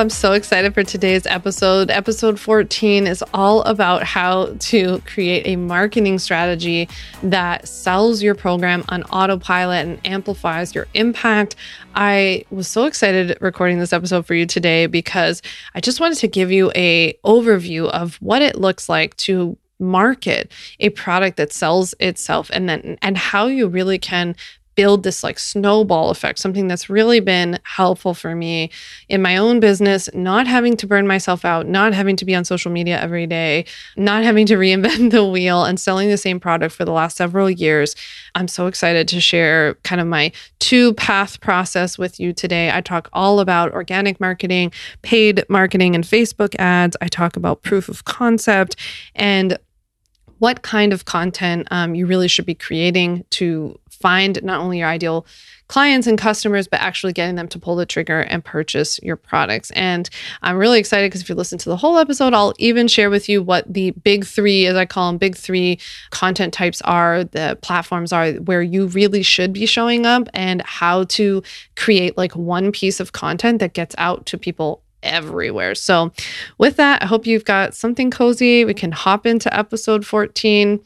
I'm so excited for today's episode. Episode 14 is all about how to create a marketing strategy that sells your program on autopilot and amplifies your impact. I was so excited recording this episode for you today because I just wanted to give you a overview of what it looks like to market a product that sells itself and then and how you really can build this like snowball effect, something that's really been helpful for me in my own business, not having to burn myself out, not having to be on social media every day, not having to reinvent the wheel and selling the same product for the last several years. I'm so excited to share kind of my two path process with you today. I talk all about organic marketing, paid marketing, and Facebook ads. I talk about proof of concept and what kind of content um, you really should be creating to find not only your ideal clients and customers, but actually getting them to pull the trigger and purchase your products. And I'm really excited because if you listen to the whole episode, I'll even share with you what the big three, as I call them, big three content types are, the platforms are where you really should be showing up and how to create like one piece of content that gets out to people everywhere. So, with that, I hope you've got something cozy. We can hop into episode 14.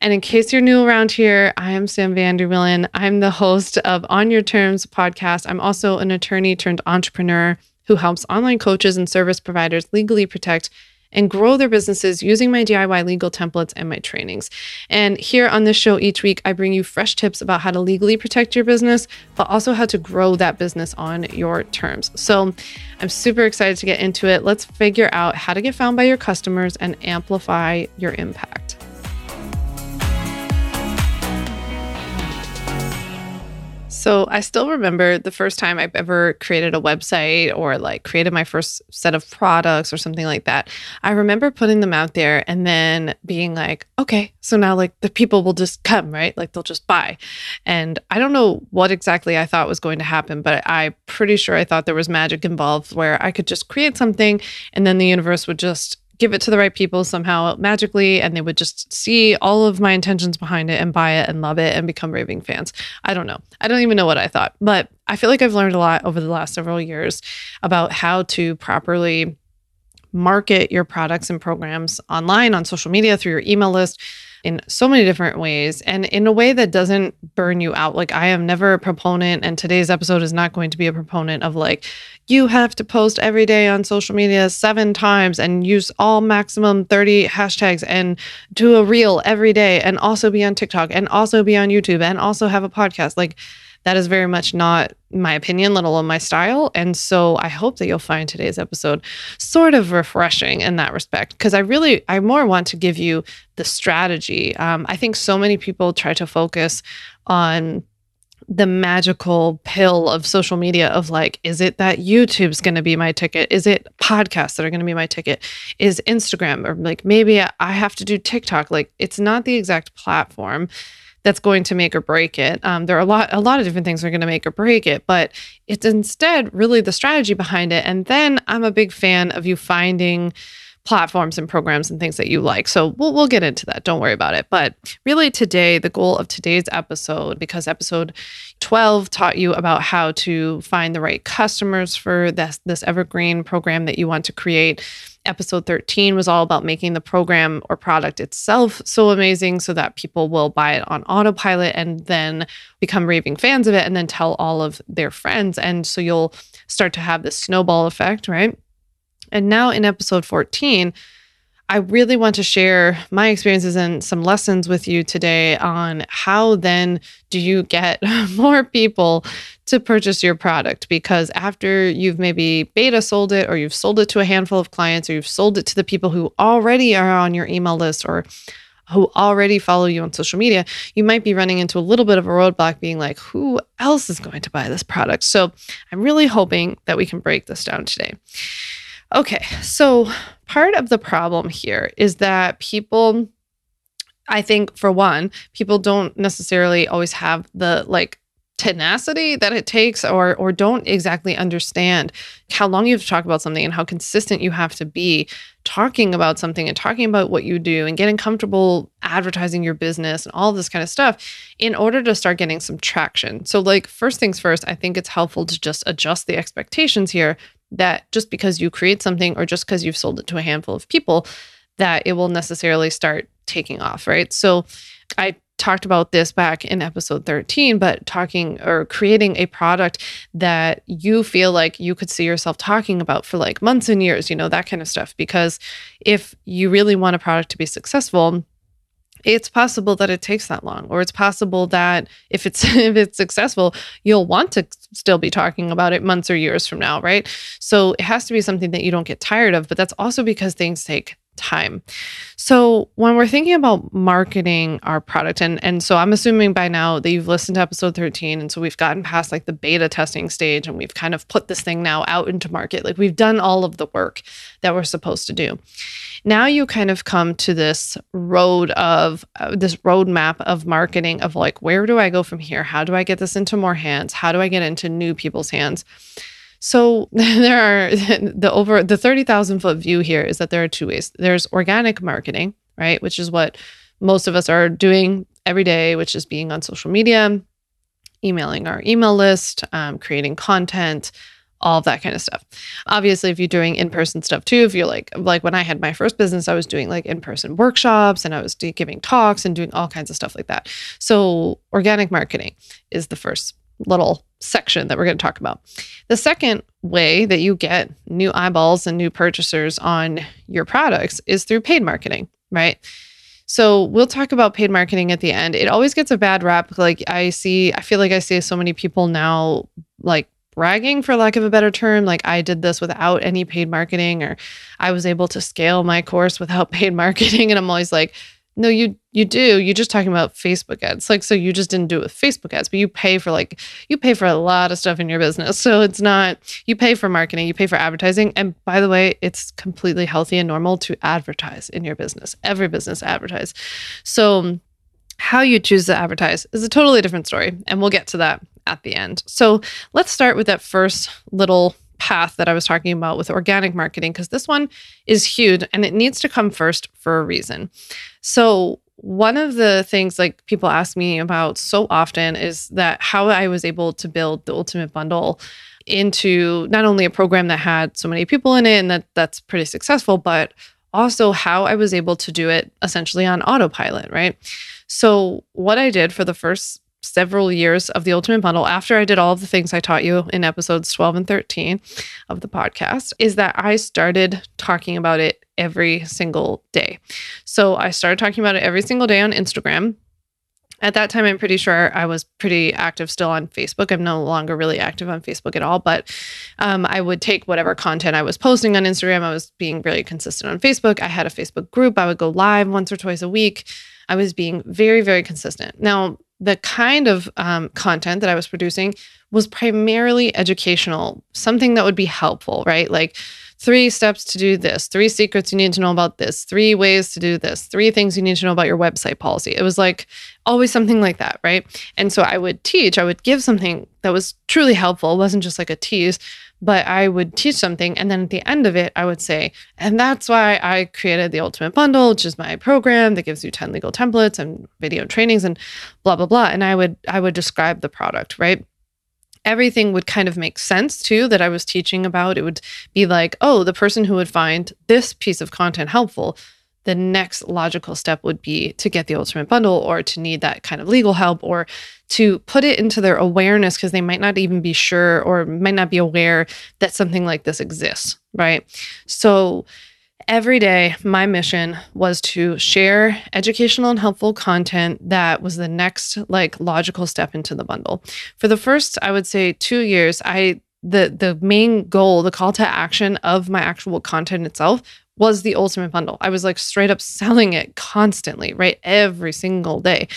And in case you're new around here, I am Sam Vanderwielen. I'm the host of On Your Terms podcast. I'm also an attorney turned entrepreneur who helps online coaches and service providers legally protect and grow their businesses using my DIY legal templates and my trainings. And here on this show each week, I bring you fresh tips about how to legally protect your business, but also how to grow that business on your terms. So I'm super excited to get into it. Let's figure out how to get found by your customers and amplify your impact. So I still remember the first time I've ever created a website or like created my first set of products or something like that. I remember putting them out there and then being like, okay, so now like the people will just come, right? Like they'll just buy. And I don't know what exactly I thought was going to happen, but I'm pretty sure I thought there was magic involved where I could just create something and then the universe would just give it to the right people somehow magically and they would just see all of my intentions behind it and buy it and love it and become raving fans. I don't know. I don't even know what I thought, but I feel like I've learned a lot over the last several years about how to properly market your products and programs online on social media through your email list in so many different ways and in a way that doesn't burn you out. Like, I am never a proponent, and today's episode is not going to be a proponent of like, you have to post every day on social media seven times and use all maximum 30 hashtags and do a reel every day and also be on TikTok and also be on YouTube and also have a podcast. Like, that is very much not my opinion, let alone my style. And so I hope that you'll find today's episode sort of refreshing in that respect, because I really, I more want to give you the strategy. Um, I think so many people try to focus on the magical pill of social media of like is it that YouTube's going to be my ticket is it podcasts that are going to be my ticket is Instagram or like maybe I have to do TikTok like it's not the exact platform that's going to make or break it. Um, there are a lot, a lot of different things that are going to make or break it, but it's instead really the strategy behind it. And then I'm a big fan of you finding platforms and programs and things that you like. So we'll we'll get into that. Don't worry about it. But really today, the goal of today's episode, because episode 12 taught you about how to find the right customers for this this evergreen program that you want to create. Episode 13 was all about making the program or product itself so amazing so that people will buy it on autopilot and then become raving fans of it and then tell all of their friends. And so you'll start to have this snowball effect, right? And now in episode 14, I really want to share my experiences and some lessons with you today on how then do you get more people to purchase your product because after you've maybe beta sold it or you've sold it to a handful of clients or you've sold it to the people who already are on your email list or who already follow you on social media, you might be running into a little bit of a roadblock being like, who else is going to buy this product? So I'm really hoping that we can break this down today. Okay, so part of the problem here is that people, I think, for one, people don't necessarily always have the like tenacity that it takes or or don't exactly understand how long you have to talk about something and how consistent you have to be talking about something and talking about what you do and getting comfortable advertising your business and all this kind of stuff in order to start getting some traction. So like first things first, I think it's helpful to just adjust the expectations here that just because you create something or just because you've sold it to a handful of people, that it will necessarily start taking off, right? So I talked about this back in episode 13, but talking or creating a product that you feel like you could see yourself talking about for like months and years, you know, that kind of stuff. Because if you really want a product to be successful, it's possible that it takes that long or it's possible that if it's if it's successful you'll want to still be talking about it months or years from now right so it has to be something that you don't get tired of but that's also because things take time. So when we're thinking about marketing our product, and and so I'm assuming by now that you've listened to episode 13, and so we've gotten past like the beta testing stage, and we've kind of put this thing now out into market. Like we've done all of the work that we're supposed to do. Now you kind of come to this road of uh, this roadmap of marketing of like where do I go from here? How do I get this into more hands? How do I get into new people's hands? So there are the over the 30,000 foot view here is that there are two ways. There's organic marketing, right? Which is what most of us are doing every day, which is being on social media, emailing our email list, um, creating content, all of that kind of stuff. Obviously, if you're doing in-person stuff too, if you're like like when I had my first business, I was doing like in-person workshops and I was giving talks and doing all kinds of stuff like that. So organic marketing is the first little section that we're going to talk about. The second way that you get new eyeballs and new purchasers on your products is through paid marketing, right? So we'll talk about paid marketing at the end. It always gets a bad rap. Like I see, I feel like I see so many people now like bragging for lack of a better term like i did this without any paid marketing or i was able to scale my course without paid marketing and i'm always like no, you you do. You're just talking about Facebook ads. Like so you just didn't do it with Facebook ads, but you pay for like you pay for a lot of stuff in your business. So it's not you pay for marketing, you pay for advertising. And by the way, it's completely healthy and normal to advertise in your business. Every business advertise. So um, how you choose to advertise is a totally different story, and we'll get to that at the end. So let's start with that first little path that I was talking about with organic marketing, because this one is huge and it needs to come first for a reason. So, one of the things like people ask me about so often is that how I was able to build the ultimate bundle into not only a program that had so many people in it and that that's pretty successful, but also how I was able to do it essentially on autopilot, right? So, what I did for the first several years of the Ultimate Bundle after I did all of the things I taught you in episodes 12 and 13 of the podcast is that I started talking about it every single day. So I started talking about it every single day on Instagram. At that time, I'm pretty sure I was pretty active still on Facebook. I'm no longer really active on Facebook at all, but um, I would take whatever content I was posting on Instagram. I was being really consistent on Facebook. I had a Facebook group. I would go live once or twice a week. I was being very, very consistent. Now, the kind of um, content that I was producing was primarily educational, something that would be helpful, right? Like three steps to do this, three secrets you need to know about this, three ways to do this, three things you need to know about your website policy. It was like always something like that, right? And so I would teach, I would give something that was truly helpful. It wasn't just like a tease, but I would teach something. And then at the end of it, I would say, and that's why I created the Ultimate Bundle, which is my program that gives you 10 legal templates and video trainings and blah, blah, blah. And I would, I would describe the product, right? Everything would kind of make sense too that I was teaching about. It would be like, oh, the person who would find this piece of content helpful the next logical step would be to get the ultimate bundle or to need that kind of legal help or to put it into their awareness because they might not even be sure or might not be aware that something like this exists, right? So every day my mission was to share educational and helpful content that was the next like logical step into the bundle. For the first I would say 2 years I the the main goal, the call to action of my actual content itself was the ultimate bundle. I was like straight up selling it constantly, right? Every single day.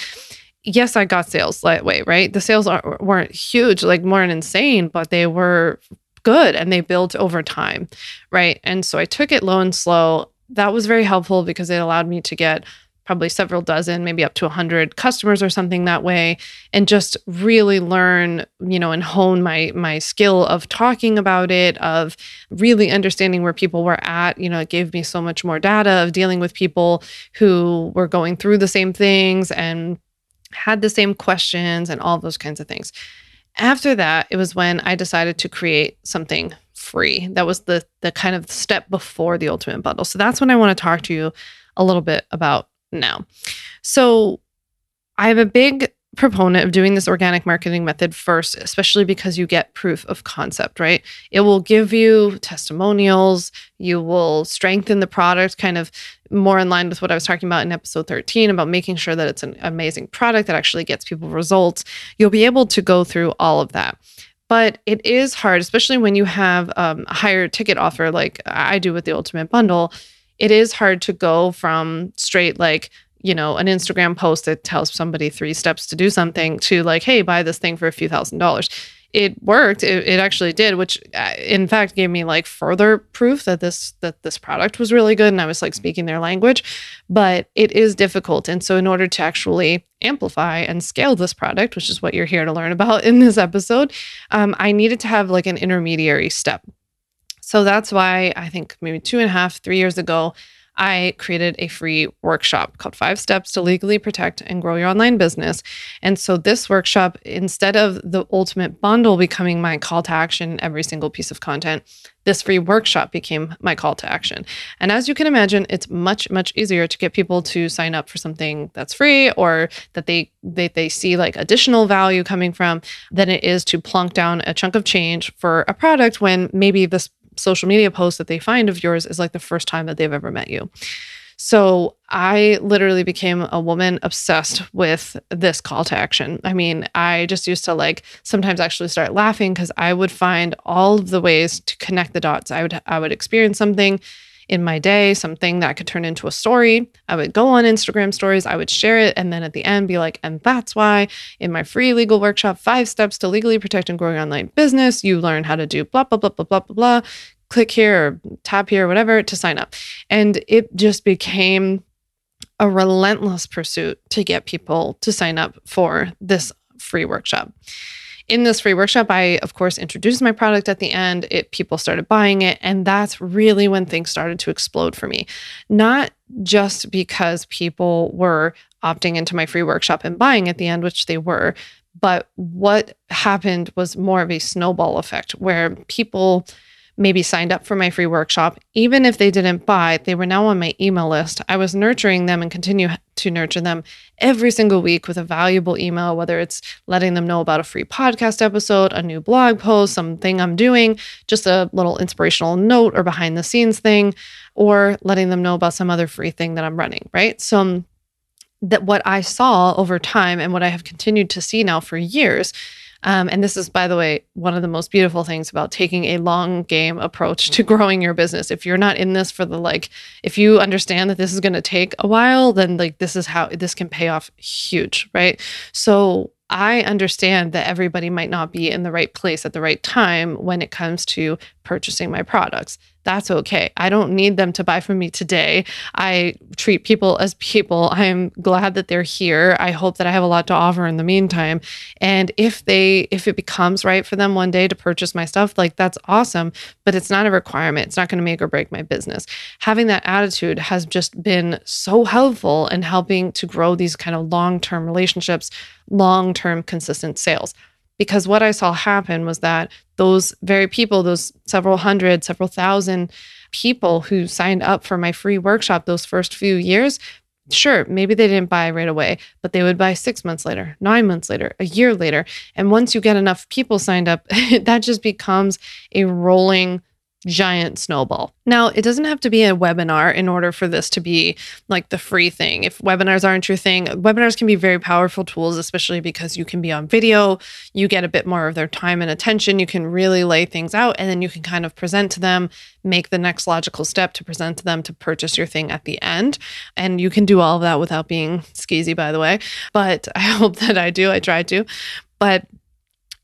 Yes, I got sales that way, right? The sales aren't, weren't huge, like more than insane, but they were good and they built over time, right? And so I took it low and slow. That was very helpful because it allowed me to get probably several dozen, maybe up to 100 customers or something that way and just really learn, you know, and hone my my skill of talking about it, of really understanding where people were at, you know, it gave me so much more data of dealing with people who were going through the same things and had the same questions and all those kinds of things. After that, it was when I decided to create something free. That was the the kind of step before the ultimate bundle. So that's when I want to talk to you a little bit about now. So I have a big proponent of doing this organic marketing method first, especially because you get proof of concept, right? It will give you testimonials, you will strengthen the product, kind of more in line with what I was talking about in episode 13 about making sure that it's an amazing product that actually gets people results. You'll be able to go through all of that. But it is hard, especially when you have um, a higher ticket offer like I do with the Ultimate Bundle. It is hard to go from straight like, you know, an Instagram post that tells somebody three steps to do something to like, hey, buy this thing for a few thousand dollars. It worked. It, it actually did, which uh, in fact gave me like further proof that this that this product was really good, and I was like speaking their language. But it is difficult, and so in order to actually amplify and scale this product, which is what you're here to learn about in this episode, um, I needed to have like an intermediary step. So that's why I think maybe two and a half, three years ago, I created a free workshop called Five Steps to Legally Protect and Grow Your Online Business. And so, this workshop, instead of the ultimate bundle becoming my call to action, every single piece of content, this free workshop became my call to action. And as you can imagine, it's much, much easier to get people to sign up for something that's free or that they they, they see like additional value coming from than it is to plunk down a chunk of change for a product when maybe this social media post that they find of yours is like the first time that they've ever met you. So I literally became a woman obsessed with this call to action. I mean, I just used to like sometimes actually start laughing because I would find all of the ways to connect the dots. I would I would experience something in my day, something that could turn into a story. I would go on Instagram stories, I would share it, and then at the end be like, and that's why in my free legal workshop, five steps to legally protect and grow your online business, you learn how to do blah, blah, blah, blah, blah, blah, blah. Click here or tap here, or whatever to sign up. And it just became a relentless pursuit to get people to sign up for this free workshop in this free workshop, I of course introduced my product at the end. It people started buying it, and that's really when things started to explode for me. Not just because people were opting into my free workshop and buying at the end, which they were, but what happened was more of a snowball effect where people maybe signed up for my free workshop. Even if they didn't buy, they were now on my email list. I was nurturing them and continue to nurture them every single week with a valuable email, whether it's letting them know about a free podcast episode, a new blog post, something I'm doing, just a little inspirational note or behind the scenes thing, or letting them know about some other free thing that I'm running, right? So that what I saw over time and what I have continued to see now for years um, and this is, by the way, one of the most beautiful things about taking a long game approach to growing your business. If you're not in this for the like, if you understand that this is going to take a while, then like this is how this can pay off huge, right? So I understand that everybody might not be in the right place at the right time when it comes to purchasing my products that's okay. I don't need them to buy from me today. I treat people as people. I'm glad that they're here. I hope that I have a lot to offer in the meantime. And if they if it becomes right for them one day to purchase my stuff, like that's awesome, but it's not a requirement. It's not going to make or break my business. Having that attitude has just been so helpful in helping to grow these kind of long-term relationships, long-term consistent sales because what I saw happen was that those very people, those several hundred, several thousand people who signed up for my free workshop those first few years, sure, maybe they didn't buy right away, but they would buy six months later, nine months later, a year later. And once you get enough people signed up, that just becomes a rolling giant snowball. Now, it doesn't have to be a webinar in order for this to be like the free thing. If webinars aren't your thing, webinars can be very powerful tools, especially because you can be on video, you get a bit more of their time and attention, you can really lay things out, and then you can kind of present to them, make the next logical step to present to them to purchase your thing at the end. And you can do all of that without being skeezy, by the way. But I hope that I do. I try to. But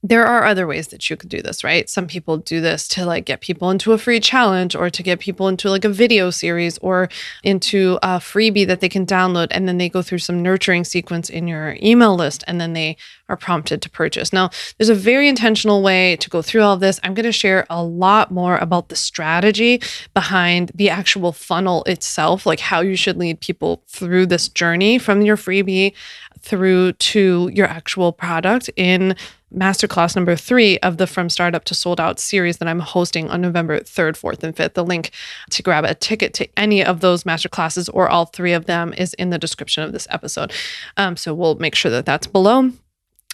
there are other ways that you could do this, right? Some people do this to like get people into a free challenge or to get people into like a video series or into a freebie that they can download. And then they go through some nurturing sequence in your email list and then they are prompted to purchase. Now, there's a very intentional way to go through all this. I'm going to share a lot more about the strategy behind the actual funnel itself, like how you should lead people through this journey from your freebie through to your actual product in masterclass number three of the From Startup to Sold Out series that I'm hosting on November 3rd, 4th, and 5th. The link to grab a ticket to any of those masterclasses or all three of them is in the description of this episode. Um, so we'll make sure that that's below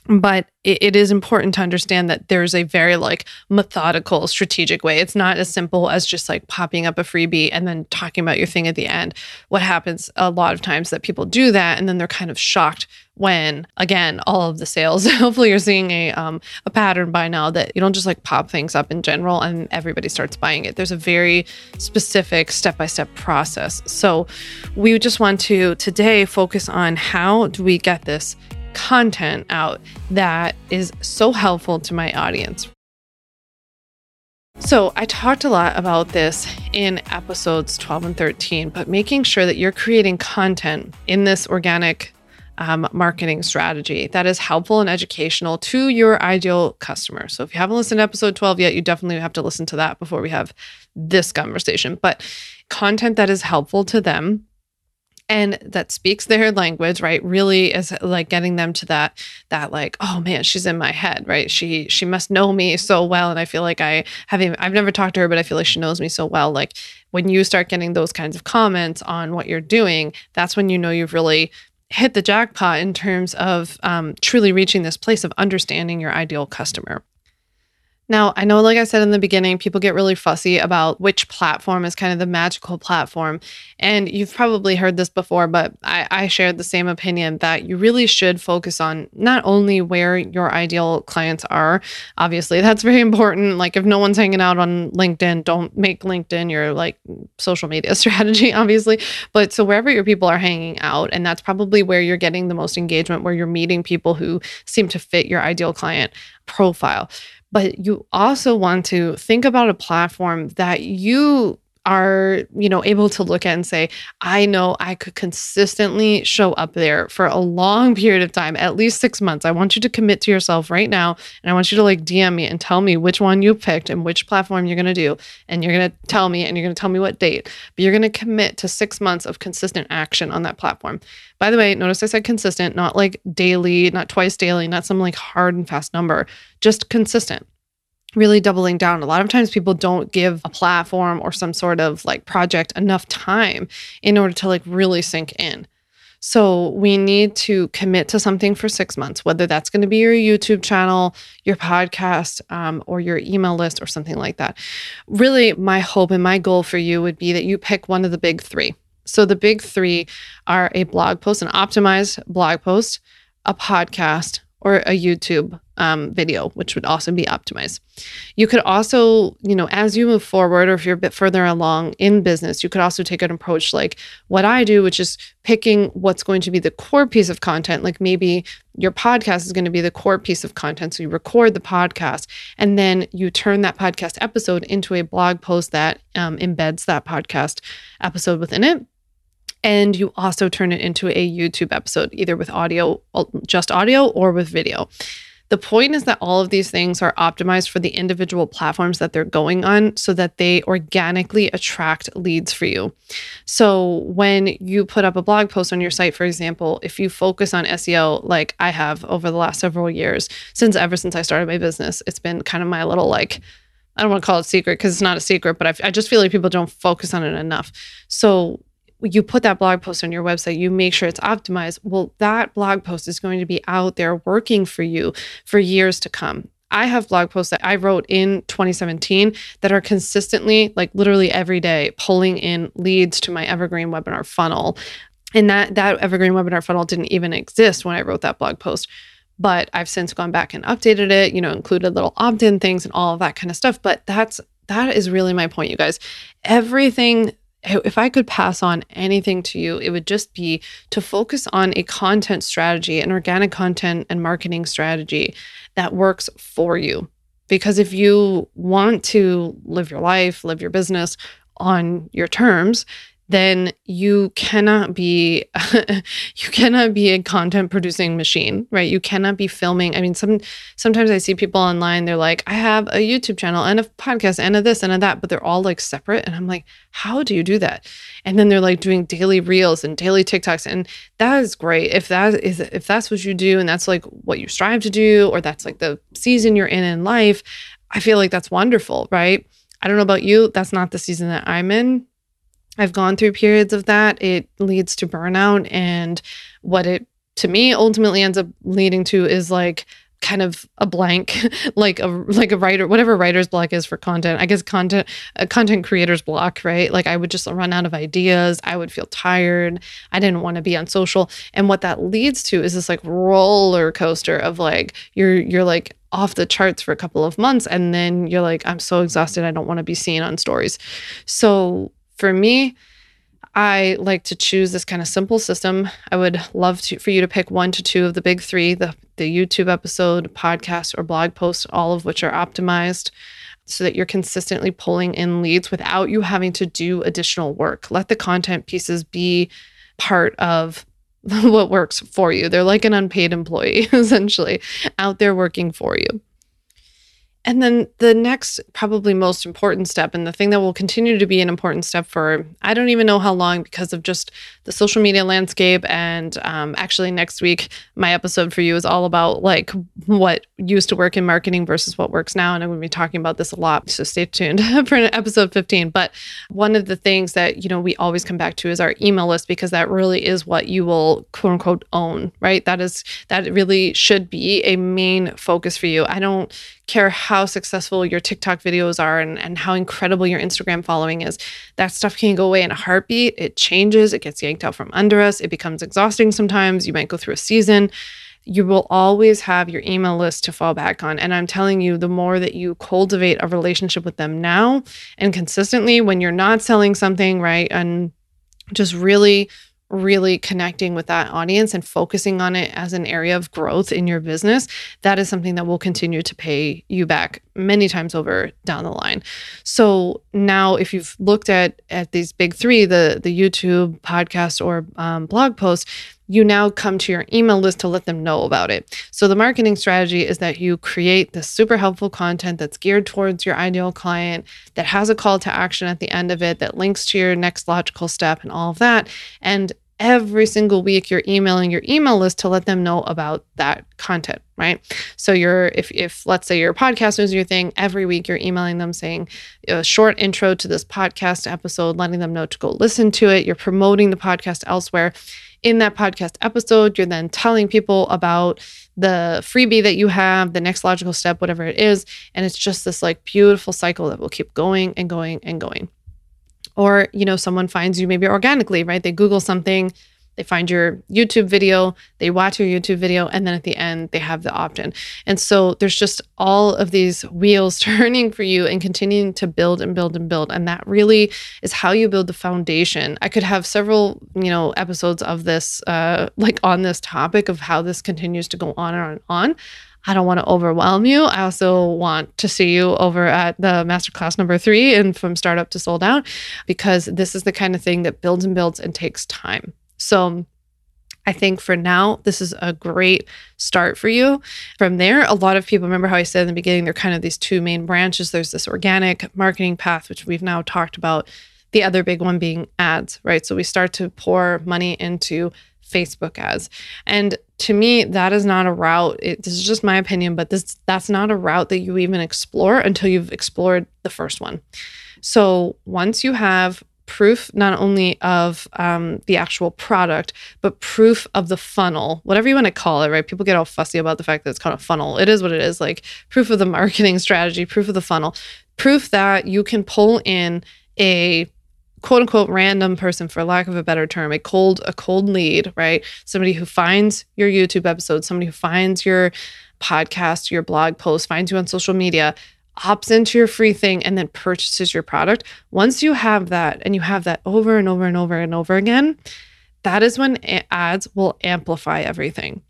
but it, is important to understand that there's a very like methodical strategic way. It's not as simple as just like popping up a freebie and then talking about your thing at the end. What happens a lot of times that people do that and then they're kind of shocked when again all of the sales hopefully you're seeing a um, a pattern by now that you don't just like pop things up in general and everybody starts buying it. There's a very specific step-by-step process. So we just want to today focus on how do we get this content out that is so helpful to my audience. So, I talked a lot about this in episodes 12 and 13, but making sure that you're creating content in this organic um, marketing strategy that is helpful and educational to your ideal customer. So, if you haven't listened to episode 12 yet, you definitely have to listen to that before we have this conversation. But content that is helpful to them and that speaks their language right really is like getting them to that that like oh man she's in my head right? She she must know me so well and i feel like i haven't i've never talked to her but i feel like she knows me so well. Like when you start getting those kinds of comments on what you're doing that's when you know you've really hit the jackpot in terms of um, truly reaching this place of understanding your ideal customer now, I know, like I said in the beginning, people get really fussy about which platform is kind of the magical platform. And you've probably heard this before, but I, I, shared the same opinion that you really should focus on not only where your ideal clients are. Obviously, that's very important. Like, if no one's hanging out on LinkedIn, don't make LinkedIn your like social media strategy, obviously. But so wherever your people are hanging out, and that's probably where you're getting the most engagement, where you're meeting people who seem to fit your ideal client profile but you also want to think about a platform that you are you know able to look at and say i know i could consistently show up there for a long period of time at least six months. I want you to commit to yourself right now and i want you to like dm me and tell me which one you picked and which platform you're going to do and you're going to tell me and you're going to tell me what date. But you're going to commit to six months of consistent action on that platform. By the way notice i said consistent not like daily not twice daily not some like hard and fast number just consistent really doubling down. A lot of times people don't give a platform or some sort of like project enough time in order to like really sink in. So we need to commit to something for six months, whether that's going to be your YouTube channel, your podcast, um, or your email list, or something like that. Really, my hope and my goal for you would be that you pick one of the big three. So the big three are a blog post, an optimized blog post, a podcast, or a YouTube um, video, which would also be optimized. You could also, you know, as you move forward, or if you're a bit further along in business, you could also take an approach like what I do, which is picking what's going to be the core piece of content. Like maybe your podcast is going to be the core piece of content. So you record the podcast and then you turn that podcast episode into a blog post that um, embeds that podcast episode within it and you also turn it into a YouTube episode, either with audio, just audio, or with video. The point is that all of these things are optimized for the individual platforms that they're going on so that they organically attract leads for you. So, when you put up a blog post on your site, for example, if you focus on SEO, like I have over the last several years, since ever since I started my business, it's been kind of my little like, I don't want to call it secret because it's not a secret, but I, just feel like people don't focus on it enough. So, you put that blog post on your website, you make sure it's optimized. Well, that blog post is going to be out there working for you for years to come. I have blog posts that I wrote in 2017 that are consistently, like literally every day, pulling in leads to my evergreen webinar funnel. And that that evergreen webinar funnel didn't even exist when I wrote that blog post. But I've since gone back and updated it, you know, included little opt-in things and all of that kind of stuff. But that's that is really my point, you guys. Everything if I could pass on anything to you, it would just be to focus on a content strategy, an organic content and marketing strategy that works for you. Because if you want to live your life, live your business on your terms, then you cannot be you cannot be a content producing machine right? You cannot be filming. I mean some sometimes i see people online they're like i have a youtube channel and a podcast and a this and a that but they're all like separate and i'm like how do you do that? And then they're like doing daily reels and daily tiktoks and that is great if that is if that's what you do and that's like what you strive to do or that's like the season you're in in life i feel like that's wonderful right? I don't know about you that's not the season that i'm in I've gone through periods of that. It leads to burnout. And what it to me ultimately ends up leading to is like kind of a blank like a like a writer whatever writer's block is for content. I guess content a content creator's block right? Like i would just run out of ideas. I would feel tired. I didn't want to be on social. And what that leads to is this like roller coaster of like you're you're like off the charts for a couple of months and then you're like i'm so exhausted. I don't want to be seen on stories. So for me, I like to choose this kind of simple system. I would love to for you to pick one to two of the big three, the, the YouTube episode, podcast, or blog post, all of which are optimized so that you're consistently pulling in leads without you having to do additional work. Let the content pieces be part of what works for you. They're like an unpaid employee, essentially, out there working for you. And then the next, probably most important step, and the thing that will continue to be an important step for I don't even know how long because of just the social media landscape. And um, actually, next week, my episode for you is all about like what used to work in marketing versus what works now. And I'm going to be talking about this a lot. So stay tuned for episode 15. But one of the things that, you know, we always come back to is our email list because that really is what you will quote unquote own, right? That is, that really should be a main focus for you. I don't care how successful your TikTok videos are and, and how incredible your Instagram following is. That stuff can go away in a heartbeat. It changes, it gets yanked out from under us, it becomes exhausting sometimes. You might go through a season. You will always have your email list to fall back on. And I'm telling you, the more that you cultivate a relationship with them now and consistently when you're not selling something, right? And just really really connecting with that audience and focusing on it as an area of growth in your business, that is something that will continue to pay you back many times over down the line. So now, if you've looked at at these big three, the the YouTube, podcast, or um, blog post, you now come to your email list to let them know about it. So the marketing strategy is that you create this super helpful content that's geared towards your ideal client, that has a call to action at the end of it, that links to your next logical step and all of that. And every single week you're emailing your email list to let them know about that content right? So you're if if let's say your podcast is your thing every week you're emailing them saying a short intro to this podcast episode letting them know to go listen to it. You're promoting the podcast elsewhere. In that podcast episode you're then telling people about the freebie that you have the next logical step whatever it is. And it's just this like beautiful cycle that will keep going and going and going or you know someone finds you maybe organically right? They google something they find your youtube video they watch your youtube video and then at the end they have the opt-in. And so there's just all of these wheels turning for you and continuing to build and build and build. And that really is how you build the foundation. I could have several you know episodes of this uh like on this topic of how this continues to go on and on I don't want to overwhelm you. I also want to see you over at the masterclass number three and from startup to sold out because this is the kind of thing that builds and builds and takes time. So I think for now, this is a great start for you. From there, a lot of people remember how I said in the beginning, they're kind of these two main branches. There's this organic marketing path, which we've now talked about. The other big one being ads, right? So we start to pour money into Facebook ads. And to me, that is not a route. It, this is just my opinion, but this that's not a route that you even explore until you've explored the first one. So once you have proof not only of um, the actual product, but proof of the funnel, whatever you want to call it, right? People get all fussy about the fact that it's called a funnel. It is what it is, like proof of the marketing strategy, proof of the funnel, proof that you can pull in a quote unquote random person for lack of a better term a cold a cold lead right? Somebody who finds your youtube episode somebody who finds your podcast your blog post finds you on social media opts into your free thing and then purchases your product. Once you have that and you have that over and over and over and over again that is when ads will amplify everything.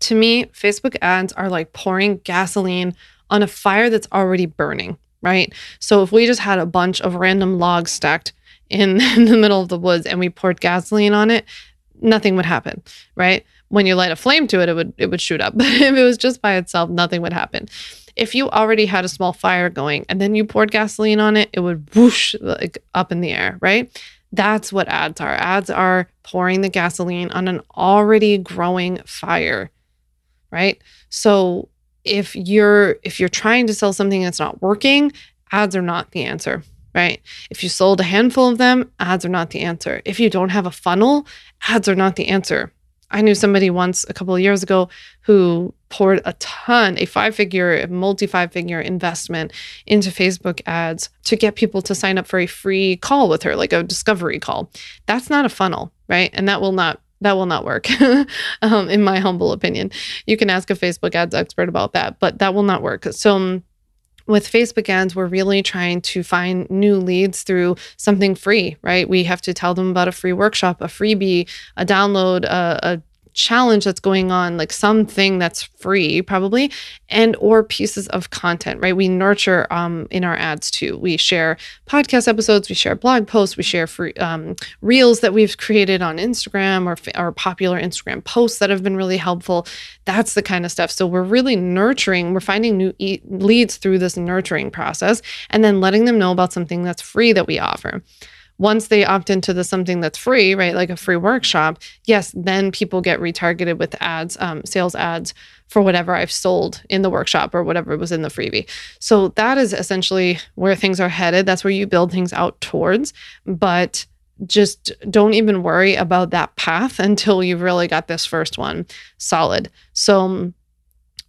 To me facebook ads are like pouring gasoline on a fire that's already burning right? So if we just had a bunch of random logs stacked in, in the middle of the woods and we poured gasoline on it, nothing would happen, right? When you light a flame to it, it would it would shoot up. But if it was just by itself, nothing would happen. If you already had a small fire going and then you poured gasoline on it, it would whoosh like up in the air, right? That's what ads are. Ads are pouring the gasoline on an already growing fire, right? So if you're if you're trying to sell something that's not working, ads are not the answer, right? If you sold a handful of them, ads are not the answer. If you don't have a funnel, ads are not the answer. I knew somebody once a couple of years ago who poured a ton, a five figure, a multi five figure investment into Facebook ads to get people to sign up for a free call with her, like a discovery call. That's not a funnel, right? And that will not that will not work um, in my humble opinion you can ask a facebook ads expert about that but that will not work so um, with Facebook ads, we're really trying to find new leads through something free, right? We have to tell them about a free workshop, a freebie, a download, a, a challenge that's going on like something that's free probably and or pieces of content right? We nurture um, in our ads too. We share podcast episodes we share blog posts we share free um, reels that we've created on instagram or, or popular instagram posts that have been really helpful. That's the kind of stuff. So we're really nurturing we're finding new e- leads through this nurturing process and then letting them know about something that's free that we offer once they opt into the something that's free, right, like a free workshop, yes, then people get retargeted with ads, um, sales ads for whatever I've sold in the workshop or whatever was in the freebie. So that is essentially where things are headed. That's where you build things out towards. But just don't even worry about that path until you've really got this first one solid. So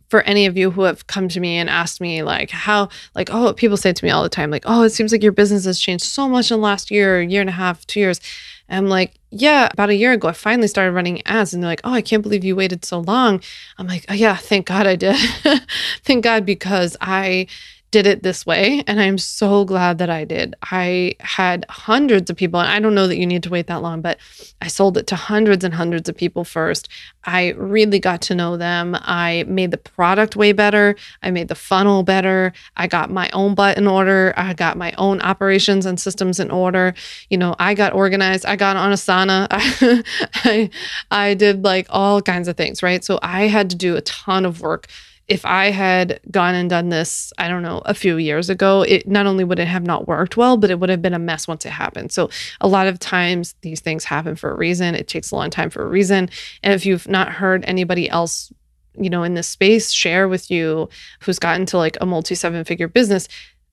for any of you who have come to me and asked me like how like oh people say to me all the time like oh it seems like your business has changed so much in the last year year and a half two years. And i'm like yeah about a year ago i finally started running ads. And they're like oh i can't believe you waited so long. I'm like oh yeah thank god i did. Thank god because i did it this way. And I'm so glad that I did. I had hundreds of people, and I don't know that you need to wait that long, but I sold it to hundreds and hundreds of people first. I really got to know them. I made the product way better. I made the funnel better. I got my own butt in order. I got my own operations and systems in order. You know, I got organized. I got on Asana. I, I did like all kinds of things, right? So I had to do a ton of work if I had gone and done this, I don't know, a few years ago, it not only would it have not worked well, but it would have been a mess once it happened. So a lot of times these things happen for a reason. It takes a long time for a reason. And if you've not heard anybody else, you know, in this space share with you who's gotten to like a multi seven figure business,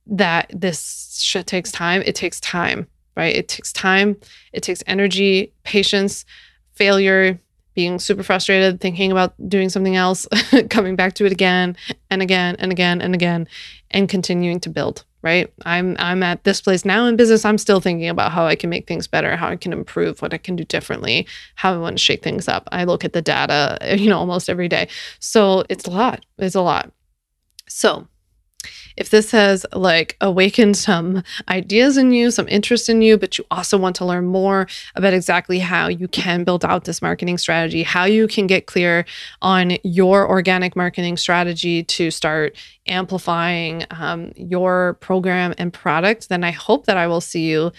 that this shit takes time. It takes time, right? It takes time. It takes energy, patience, failure, being super frustrated, thinking about doing something else, coming back to it again and again and again and again, and continuing to build. Right. I'm I'm at this place now in business. I'm still thinking about how I can make things better, how I can improve, what I can do differently, how I want to shake things up. I look at the data, you know, almost every day. So it's a lot. It's a lot. So if this has like awakened some ideas in you, some interest in you, but you also want to learn more about exactly how you can build out this marketing strategy, how you can get clear on your organic marketing strategy to start amplifying um, your program and product, then I hope that I will see you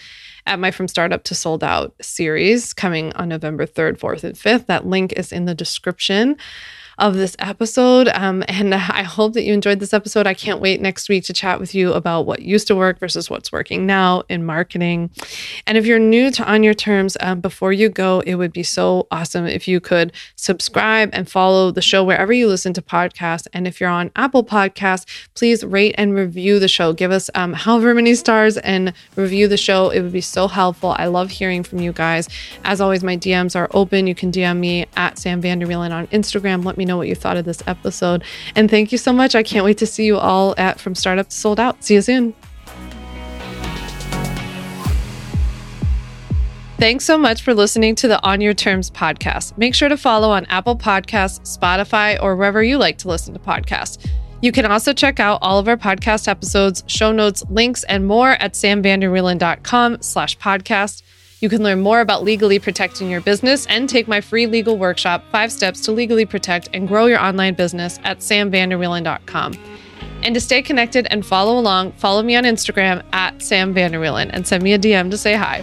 at my From Startup to Sold Out series coming on November 3rd, 4th, and 5th. That link is in the description of this episode. Um, and I hope that you enjoyed this episode. I can't wait next week to chat with you about what used to work versus what's working now in marketing. And if you're new to On Your Terms, um, before you go, it would be so awesome if you could subscribe and follow the show wherever you listen to podcasts. And if you're on Apple Podcasts, please rate and review the show. Give us um, however many stars and review the show. It would be so helpful. I love hearing from you guys. As always, my DMs are open. You can DM me at Sam Vanderwielen on Instagram. Let me know what you thought of this episode. And thank you so much. I can't wait to see you all at From Startup to Sold Out. See you soon. Thanks so much for listening to the On Your Terms podcast. Make sure to follow on Apple Podcasts, Spotify, or wherever you like to listen to podcasts. You can also check out all of our podcast episodes, show notes, links, and more at samvanderwielen.com slash podcast. You can learn more about legally protecting your business and take my free legal workshop, Five Steps to Legally Protect and Grow Your Online Business at samvanderwielen.com. And to stay connected and follow along, follow me on Instagram at Sam Vanderwielen and send me a DM to say hi.